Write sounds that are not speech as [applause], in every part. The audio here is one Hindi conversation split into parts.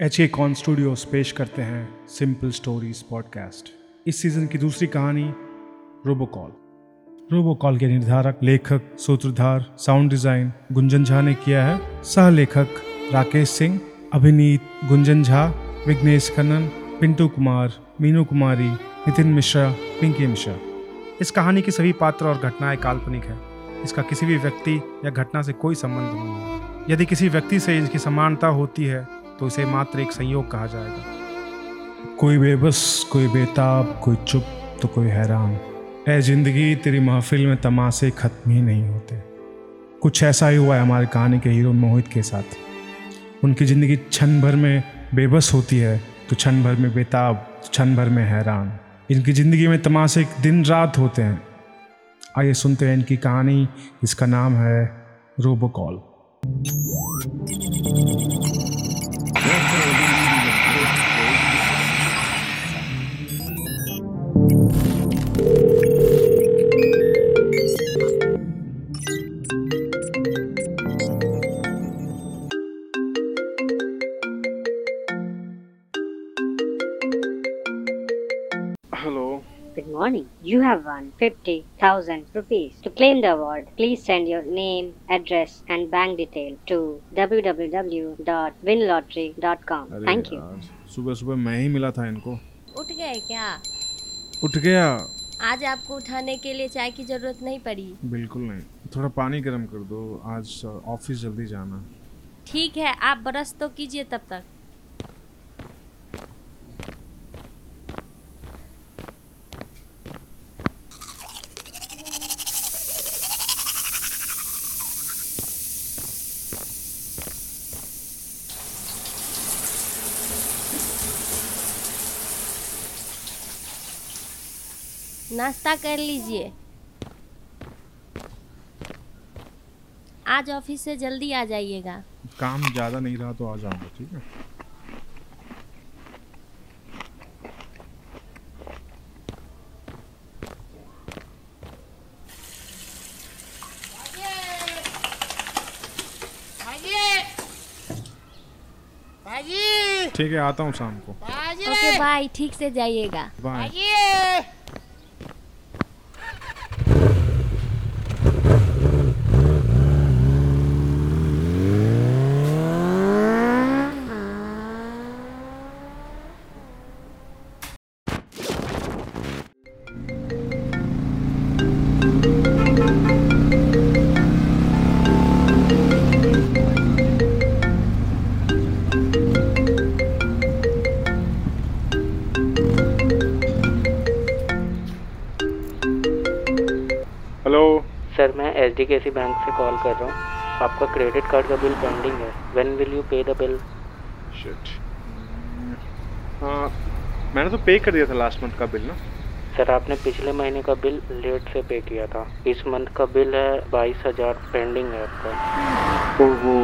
एच ए कॉन स्टूडियोज पेश करते हैं सिंपल स्टोरीज पॉडकास्ट इस सीज़न की दूसरी कहानी रोबोकॉल रोबोकॉल के निर्धारक, लेखक, सूत्रधार साउंड डिज़ाइन गुंजन झा ने किया है। सह लेखक राकेश सिंह, अभिनीत गुंजन झा, विघ्नेश खन्नन, पिंटू कुमार, मीनू कुमारी, नितिन मिश्रा, पिंकी मिश्रा। इस कहानी की सभी पात्र और घटनाएँ काल्पनिक है। इसका किसी भी व्यक्ति या घटना से कोई संबंध नहीं है। यदि किसी व्यक्ति से इसकी समानता होती है तो इसे मात्र एक संयोग कहा जाएगा। कोई बेबस, कोई बेताब, कोई चुप तो कोई हैरान। है ज़िंदगी तेरी महफिल में तमाशे खत्म ही नहीं होते। कुछ ऐसा ही हुआ है हमारी कहानी के हीरो मोहित के साथ। उनकी ज़िंदगी क्षण भर में बेबस होती है तो क्षण भर में बेताब तो क्षण भर में हैरान। इनकी ज़िंदगी में तमाशे दिन रात होते हैं। आइए सुनते हैं इनकी कहानी, इसका नाम है robocall. You have won 50,000 rupees. To claim the award, please send your name, address, and bank detail to www.winlottery.com. Thank you. सुबह सुबह मैं ही मिला था इनको उठ गए क्या उठ गया आज आपको उठाने के लिए चाय की ज़रूरत नहीं पड़ी बिल्कुल नहीं थोड़ा पानी गर्म कर दो आज ऑफ़िस जल्दी जाना ठीक है आप ब्रश तो कीजिए तब तक नाश्ता कर लीजिए। आज ऑफ़िस से जल्दी आ जाइएगा। काम ज़्यादा नहीं रहा तो आ जाऊँगा ठीक है? ठीक है आता हूँ शाम को। ओके बाय ठीक से जाइएगा। बाय मैं एच डी सी बैंक से कॉल कर रहा हूँ। आपका क्रेडिट कार्ड का बिल पेंडिंग है। When will you pay the bill shit हाँ मैंने तो पे कर दिया था लास्ट मंथ का बिल ना। सर आपने पिछले महीने का बिल लेट से पे किया था। इस मंथ का बिल है बाईस हज़ार पेंडिंग है आपका। ओहो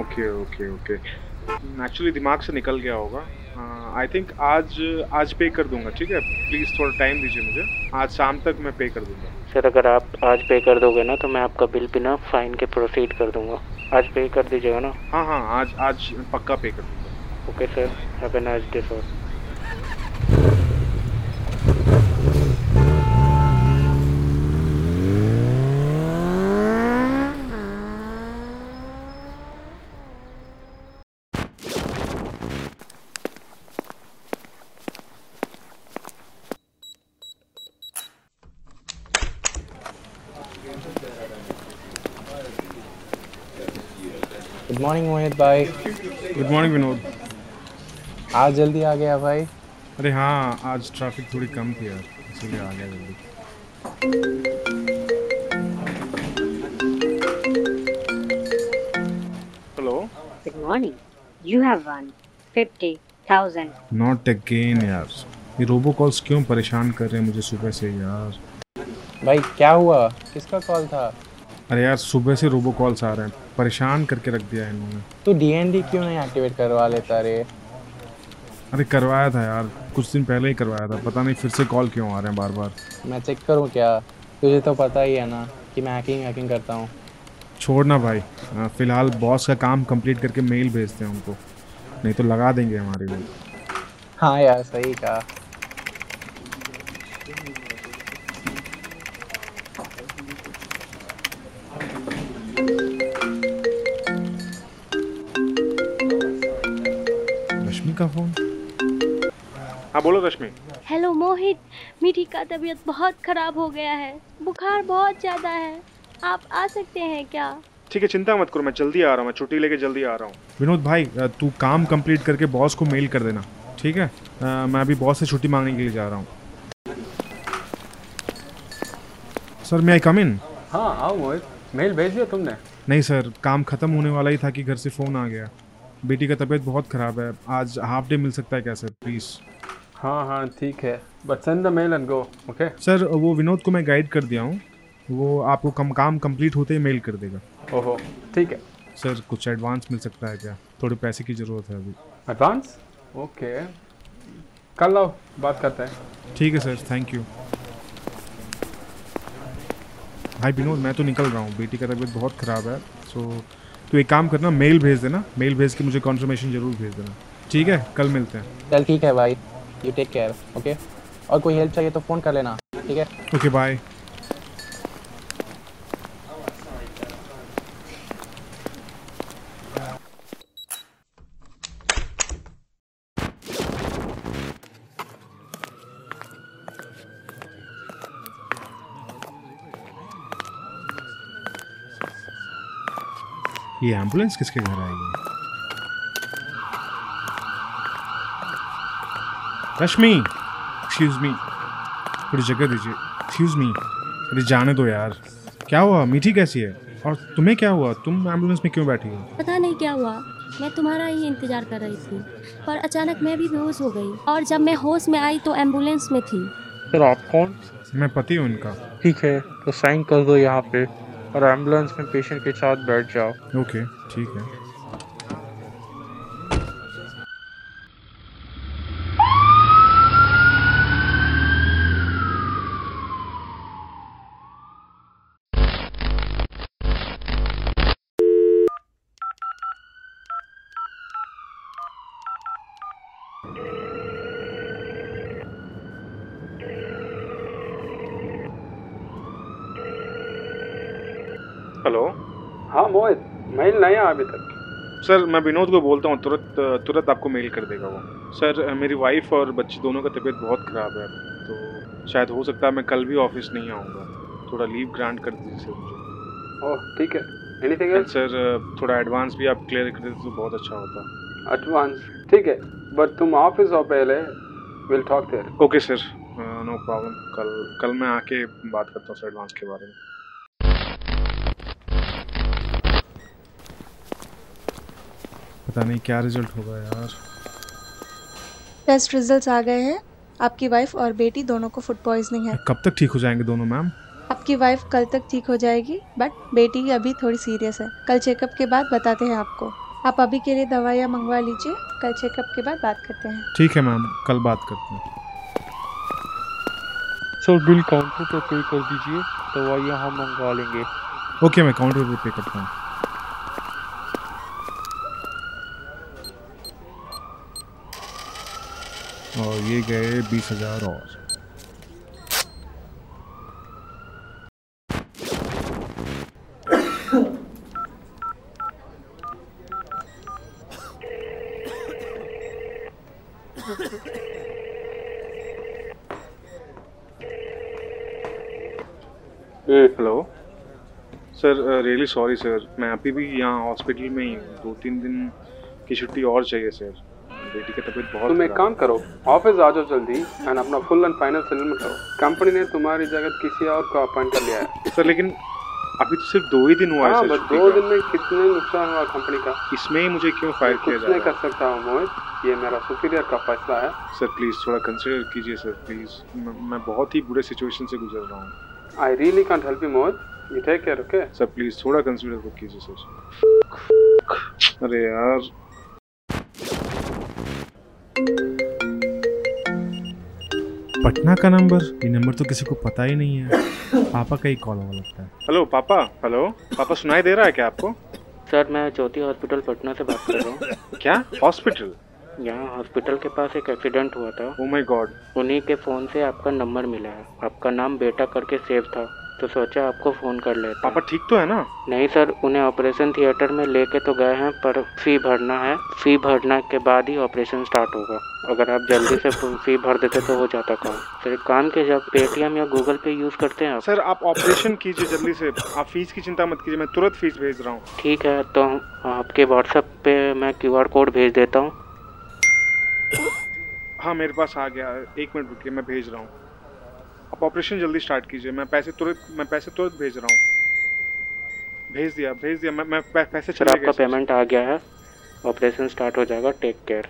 ओके ओके ओके एक्चुअली दिमाग से निकल गया होगा। आई थिंक आज आज पे कर दूँगा ठीक है? प्लीज़ थोड़ा टाइम दीजिए मुझे। आज शाम तक मैं पे कर दूँगा। सर अगर आप आज पे कर दोगे ना तो मैं आपका बिल बिना फाइन के प्रोसीड कर दूँगा। आज पे कर दीजिएगा ना? हाँ हाँ आज आज पक्का पे कर दूँगा। Okay sir have a nice day sir good morning Mohit भाई गुड मॉर्निंग विनोद आज जल्दी आ गया भाई? अरे हाँ आज ट्रैफ़िक थोड़ी कम थी यार इसीलिए आ गया जल्दी। Hello Good morning. You have won 50,000. Not again यार। ये रोबो कॉल्स क्यों परेशान कर रहे हैं मुझे सुबह से यार? भाई क्या हुआ? किसका कॉल था? अरे यार सुबह से रोबो कॉल्स आ रहे हैं। परेशान करके रख दिया है इन्होंने। तू डीएनडी क्यों नहीं एक्टिवेट करवा लेता रे? अरे करवाया था यार। कुछ दिन पहले ही करवाया था। पता नहीं फिर से कॉल क्यों आ रहे हैं बार बार मैं चेक करूँ क्या? तुझे तो पता ही है ना कि मैं हैकिंग हैकिंग करता हूँ। छोड़ना भाई। फ़िलहाल बॉस का काम कंप्लीट करके मेल भेजते हैं उनको। नहीं तो लगा देंगे हमारे को हाँ यार सही कहा। का फ़ोन हाँ बोलो रश्मि। हेलो मोहित। मीठी का तबीयत बहुत खराब हो गया है। बुखार बहुत ज़्यादा है। आप आ सकते हैं क्या? ठीक है चिंता मत करो मैं जल्दी आ रहा हूँ मैं छुट्टी लेके जल्दी आ रहा हूँ। विनोद भाई तू काम कंप्लीट करके बॉस को मेल कर देना ठीक है? अ, मैं अभी बॉस से छुट्टी मांगने के लिए जा रहा हूँ। सर मैं आई कम इन हाँ आओ मोहित। मेल भेज दिया तुमने? नहीं सर काम ख़त्म होने वाला ही था कि घर से फ़ोन आ गया। बेटी का तबीयत बहुत ख़राब है। आज हाफ़ डे मिल सकता है क्या सर प्लीज़ हाँ हाँ ठीक है। But send the mail and go okay sir वो विनोद को मैं गाइड कर दिया हूँ। वो आपको कम काम कंप्लीट होते ही मेल कर देगा। ओहो ठीक है। सर कुछ एडवांस मिल सकता है क्या? थोड़े पैसे की ज़रूरत है अभी। एडवांस ओके कल आओ बात करते हैं। ठीक है सर थैंक यू भाई विनोद मैं तो निकल रहा हूँ। बेटी का तबीयत बहुत ख़राब है सो तो एक काम करना मेल भेज देना। मेल भेज के मुझे कॉन्फर्मेशन ज़रूर भेज देना। ठीक है? कल मिलते हैं। चल ठीक है भाई। यू टेक केयर ओके और कोई हेल्प चाहिए तो फ़ोन कर लेना ठीक है? ओके बाय ये एंबुलेंस किसके घर आएगी रश्मि एक्सक्यूज मी थोड़ी जगह दीजिए। एक्सक्यूज मी अरे जाने दो यार। क्या हुआ? मीठी कैसी है? और तुम्हें क्या हुआ? तुम एंबुलेंस में क्यों बैठी हो? पता नहीं क्या हुआ। मैं तुम्हारा ही इंतज़ार कर रही थी। पर अचानक मैं भी बेहोश हो गई। और जब मैं होश में आई तो एंबुलेंस में थी। सर आप कौन? मैं पति हूँ इनका। ठीक है तो साइन कर दो यहाँ पे। और एंबुलेंस में पेशेंट के साथ बैठ जाओ। ओके ठीक है। हेलो हाँ मोहित मेल नहीं आया अभी तक। सर मैं विनोद को बोलता हूँ तुरंत तुरंत आपको मेल कर देगा वो। सर मेरी वाइफ और बच्चे दोनों का तबीयत बहुत ख़राब है तो शायद हो सकता है मैं कल भी ऑफ़िस नहीं आऊँगा। थोड़ा लीव ग्रांट कर दीजिए सर मुझे। ओह ठीक है। एनीथिंग एल्स सर थोड़ा एडवांस भी आप क्लियर कर देते तो बहुत अच्छा होता। एडवांस ठीक है। बट तुम ऑफ़िस आओ पहले will talk there okay sir no problem कल कल मैं आके बात करता हूँ सर एडवांस के बारे में। पता नहीं क्या रिज़ल्ट होगा यार। टेस्ट रिजल्ट्स आ गए हैं। आपकी वाइफ और बेटी दोनों को फ़ूड पॉइजनिंग है। कब तक ठीक हो जाएँगे दोनों मैम आपकी वाइफ कल तक ठीक हो जाएगी बट बेटी अभी थोड़ी सीरियस है। कल चेकअप के बाद बताते हैं आपको। आप अभी के लिए दवाइयाँ मंगवा लीजिए। कल चेकअप के बाद बात करते हैं। ठीक है मैम कल बात करते हैं। सर बिल काउंटर पर पे कर दीजिए। दवाइयाँ हम मंगवा लेंगे। ओके मैं काउंटर पे पे करता हूँ। और ये गए बीस हज़ार और। Hello sir really sorry sir मैं अभी भी यहाँ हॉस्पिटल में ही हूँ। दो तीन दिन की छुट्टी और चाहिए सर बेटी की तबीयत बहुत तुम एक काम करो ऑफ़िस आ जाओ जल्दी एंड अपना फुल एंड फाइनल सेटलमेंट करो। कंपनी ने तुम्हारी जगह किसी और को अपॉइंट कर लिया है। है। सर लेकिन अभी तो सिर्फ़ दो ही दिन हुआ है हाँ दो दिन में कितने नुकसान हुआ कंपनी का? इसमें ही मुझे क्यों फायर किया कुछ जा नहीं कर सकता हूँ मोहित ये मेरा सुपीरियर का फैसला है। है सर प्लीज़ थोड़ा कंसिडर कीजिए सर प्लीज़ मैं, मैं बहुत ही बुरे सिचुएशन से गुजर रहा हूँ। I really can't help you Mohit. You take care okay sir please थोड़ा कंसिडर तो कीजिए सर अरे यार पटना का नंबर? ये नंबर तो किसी को पता ही नहीं है। पापा का ही कॉल होगा लगता है। हेलो पापा हेलो पापा सुनाई दे रहा है क्या आपको? सर मैं ज्योति हॉस्पिटल पटना से बात कर रहा हूँ। क्या? हॉस्पिटल? यहाँ हॉस्पिटल के पास एक एक्सीडेंट हुआ था। ओ माय गॉड उन्हीं के फ़ोन से आपका नंबर मिला है। आपका नाम बेटा करके सेव था। तो सोचा आपको फ़ोन कर लेता। पापा ठीक तो है ना? नहीं सर उन्हें ऑपरेशन थिएटर में लेके तो गए हैं पर फ़ी भरना है। फ़ी भरना के बाद ही ऑपरेशन स्टार्ट होगा। अगर आप जल्दी से [laughs] फ़ी भर देते तो हो जाता काम। सर काम के जब पेटीएम या गूगल पे यूज़ करते हैं आप। सर आप ऑपरेशन कीजिए जल्दी से। आप फ़ीस की चिंता मत कीजिए मैं तुरंत फ़ीस भेज रहा हूँ। ठीक है तो आपके व्हाट्सएप पे मैं क्यूआर कोड भेज देता हूँ। हाँ मेरे पास आ गया एक मिनट रुकिए मैं भेज रहा हूँ। आप ऑपरेशन जल्दी स्टार्ट कीजिए। मैं पैसे तुरंत मैं पैसे तुरंत भेज रहा हूँ। भेज दिया भेज दिया। मैं मैं पैसे चले आपका पेमेंट आ गया है। ऑपरेशन स्टार्ट हो जाएगा टेक केयर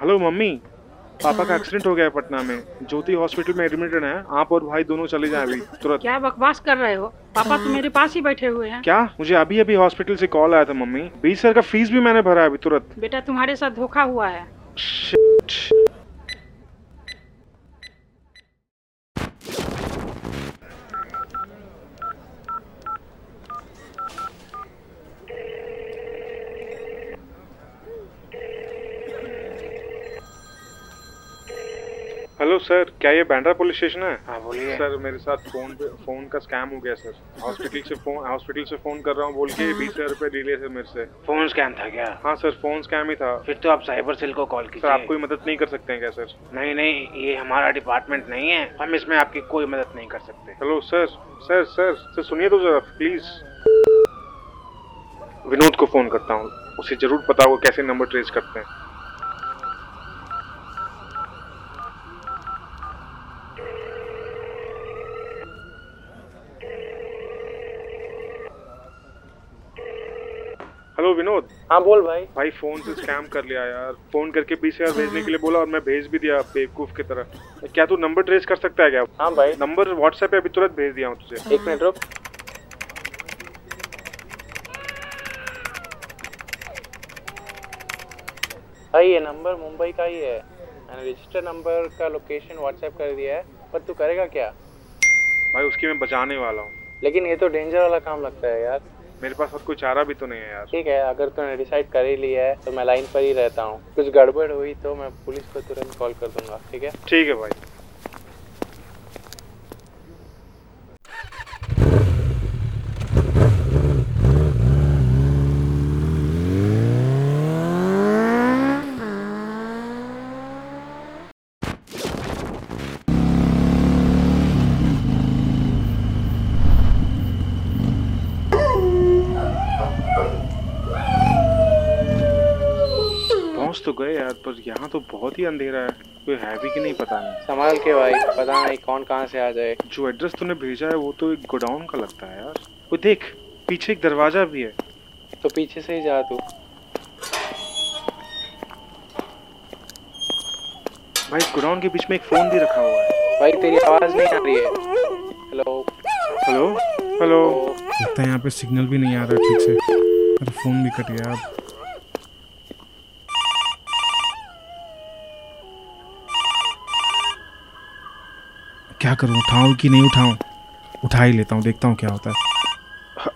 हेलो मम्मी। पापा का एक्सीडेंट हो गया है पटना में। ज्योति हॉस्पिटल में एडमिटेड है। आप और भाई दोनों चले जाए अभी तुरंत। क्या बकवास कर रहे हो? पापा तो मेरे पास ही बैठे हुए हैं। क्या? मुझे अभी अभी हॉस्पिटल से कॉल आया था मम्मी। बीस हज़ार का फ़ीस भी मैंने भरा है अभी तुरंत। बेटा तुम्हारे साथ धोखा हुआ है। सर क्या ये बैंड्रा पुलिस स्टेशन है? हाँ बोलिए। सर मेरे साथ फ़ोन पे फ़ोन का स्कैम हो गया सर। हॉस्पिटल से फ़ोन हॉस्पिटल से फ़ोन कर रहा हूँ बोल के बीस हज़ार रुपए ले लिए सर मेरे से। फ़ोन स्कैम था क्या? हाँ सर फ़ोन स्कैम ही था। फिर तो आप साइबर सेल को कॉल सर कीजिए आप कोई मदद नहीं कर सकते हैं क्या सर? नहीं नहीं ये हमारा डिपार्टमेंट नहीं है। हम इसमें आपकी कोई मदद नहीं कर सकते। Hello sir sir sir sir सुनिए तो जरा प्लीज़ विनोद को फ़ोन करता हूँ उसे ज़रूर पता होगा कैसे नंबर ट्रेस करते हैं। हेलो विनोद हाँ बोल भाई। भाई फ़ोन से स्कैम कर लिया यार। फ़ोन करके बीस हज़ार भेजने के लिए बोला और मैं भेज भी दिया बेवकूफ़ की तरह। क्या तू नंबर ट्रेस कर सकता है क्या? हाँ भाई। नंबर व्हाट्सएप पे अभी तुरंत भेज दिया हूँ तुझे। एक मिनट रुक। भाई ये नंबर मुंबई का ही है। मैंने रजिस्टर नंबर का लोकेशन व्हाट्सएप कर दिया है। पर तू करेगा क्या? भाई उसकी मैं बचाने वाला हूँ। लेकिन ये तो डेंजर वाला काम लगता है यार। मेरे पास और कोई चारा भी तो नहीं है यार। ठीक है अगर तुमने डिसाइड कर ही लिया है तो मैं लाइन पर ही रहता हूँ। कुछ गड़बड़ हुई तो मैं पुलिस को तुरंत कॉल कर दूँगा ठीक है? ठीक है भाई। पहुँच तो गए यार पर यहाँ तो बहुत ही अंधेरा है। कोई है भी कि नहीं पता नहीं। संभाल के भाई पता नहीं कौन कहाँ से आ जाए। जो एड्रेस तूने भेजा है वो तो एक गोडाउन का लगता है यार। वो देख पीछे एक दरवाज़ा भी है। तो पीछे से ही जा तू। भाई गोडाउन के बीच में एक फ़ोन भी रखा हुआ है। भाई तेरी आवाज़ नहीं आ रही है। हेलो। हेलो? हेलो? लगता है यहाँ पे सिग्नल भी नहीं आ रहा ठीक से। मेरा फ़ोन भी कट गया अब। क्या करूँ उठाऊं कि नहीं उठाऊं? उठा ही लेता हूँ देखता हूँ क्या होता है।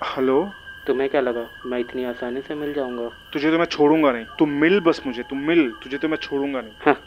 हेलो? तुम्हें क्या लगा मैं इतनी आसानी से मिल जाऊँगा? तुझे तो मैं छोड़ूँगा नहीं। तू मिल बस मुझे तू मिल। तुझे तो मैं छोड़ूँगा नहीं। हाँ।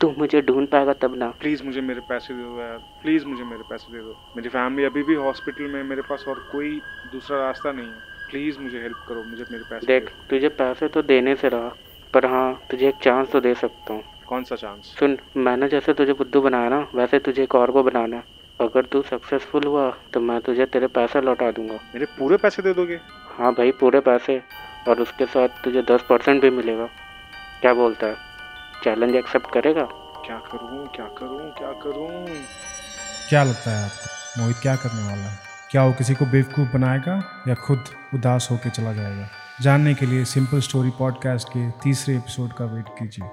तू मुझे ढूंढ पाएगा तब ना। प्लीज़ मुझे मेरे पैसे दे दो यार। प्लीज़ मुझे मेरे पैसे दे दो। मेरी फैमिली अभी भी हॉस्पिटल में मेरे पास और कोई दूसरा रास्ता नहीं है। प्लीज़ मुझे हेल्प करो मुझे मेरे पैसे देख दे तुझे पैसे तो देने से रहा पर हाँ तुझे एक चांस तो दे सकता हूँ। दो। कौन सा चांस सुन मैंने जैसे तुझे बुद्धू बनाया ना वैसे तुझे एक और को बनाना अगर तू सक्सेसफुल हुआ तो मैं तुझे तेरे पैसे लौटा दूँगा। मेरे पूरे पैसे दे दोगे? हाँ भाई पूरे पैसे। और उसके साथ तुझे दस परसेंट भी मिलेगा। क्या बोलता है? चैलेंज एक्सेप्ट करेगा? क्या करूँ क्या करूँ क्या करूँ? क्या लगता है आपको? मोहित क्या करने वाला है? क्या वो किसी को बेवकूफ़ बनाएगा या खुद उदास होकर चला जाएगा? जानने के लिए सिंपल स्टोरी पॉडकास्ट के तीसरे एपिसोड का वेट कीजिए।